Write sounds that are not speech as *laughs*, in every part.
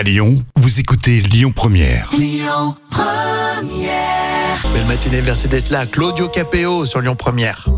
À Lyon, vous écoutez Lyon Première. Belle matinée, merci d'être là. Claudio Capéo sur Lyon Première.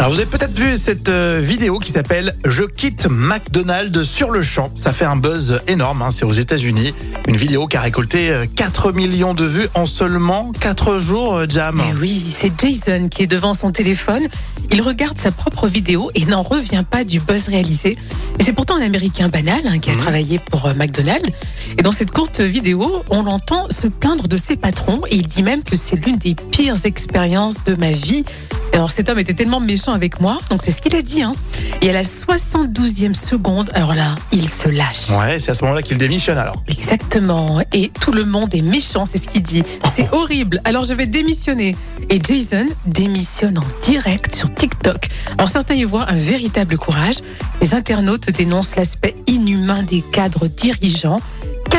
Alors vous avez peut-être vu cette euh, vidéo qui s'appelle Je quitte McDonald's sur le champ. Ça fait un buzz énorme, hein, c'est aux États-Unis. Une vidéo qui a récolté euh, 4 millions de vues en seulement 4 jours, euh, Jam. Mais oui, c'est Jason qui est devant son téléphone. Il regarde sa propre vidéo et n'en revient pas du buzz réalisé. Et c'est pourtant un Américain banal hein, qui a travaillé pour euh, McDonald's. Et dans cette courte vidéo, on l'entend se plaindre de ses patrons et il dit même que c'est l'une des pires expériences de ma vie. Alors cet homme était tellement méchant avec moi, donc c'est ce qu'il a dit. Hein. Et à la 72e seconde, alors là, il se lâche. Ouais, c'est à ce moment-là qu'il démissionne alors. Exactement. Et tout le monde est méchant, c'est ce qu'il dit. C'est horrible. Alors je vais démissionner. Et Jason démissionne en direct sur TikTok. Alors certains y voient un véritable courage. Les internautes dénoncent l'aspect inhumain des cadres dirigeants.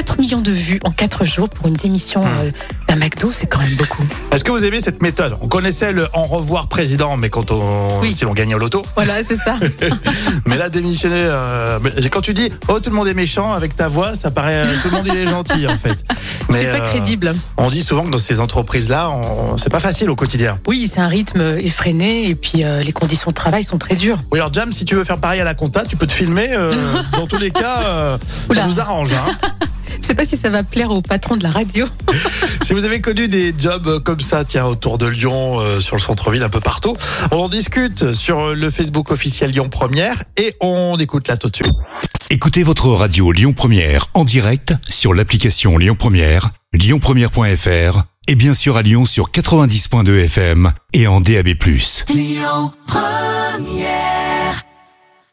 4 millions de vues en 4 jours pour une démission euh, d'un McDo, c'est quand même beaucoup. Est-ce que vous aimez cette méthode? On connaissait le en revoir président, mais quand on, Oui. si l'on gagnait au loto. Voilà, c'est ça. *laughs* Mais là, démissionner, euh, mais quand tu dis, oh, tout le monde est méchant, avec ta voix, ça paraît, euh, tout le monde il est gentil, en fait. *laughs* Je suis Mais, pas euh, crédible. On dit souvent que dans ces entreprises-là, on- c'est pas facile au quotidien. Oui, c'est un rythme effréné et puis euh, les conditions de travail sont très dures. Oui, alors Jam, si tu veux faire pareil à la compta, tu peux te filmer. euh, *laughs* dans tous les cas, euh, ça Oula. nous arrange. hein. Je sais pas si ça va plaire au patron de la radio. *laughs* si vous avez connu des jobs euh, comme ça, tiens, autour de Lyon, euh, sur le centre-ville, un peu partout, on en discute sur euh, le Facebook officiel Lyon Première et on écoute là tout de suite. Écoutez votre radio Lyon Première en direct sur l'application Lyon Première, lyonpremière.fr et bien sûr à Lyon sur 90.2 FM et en DAB+.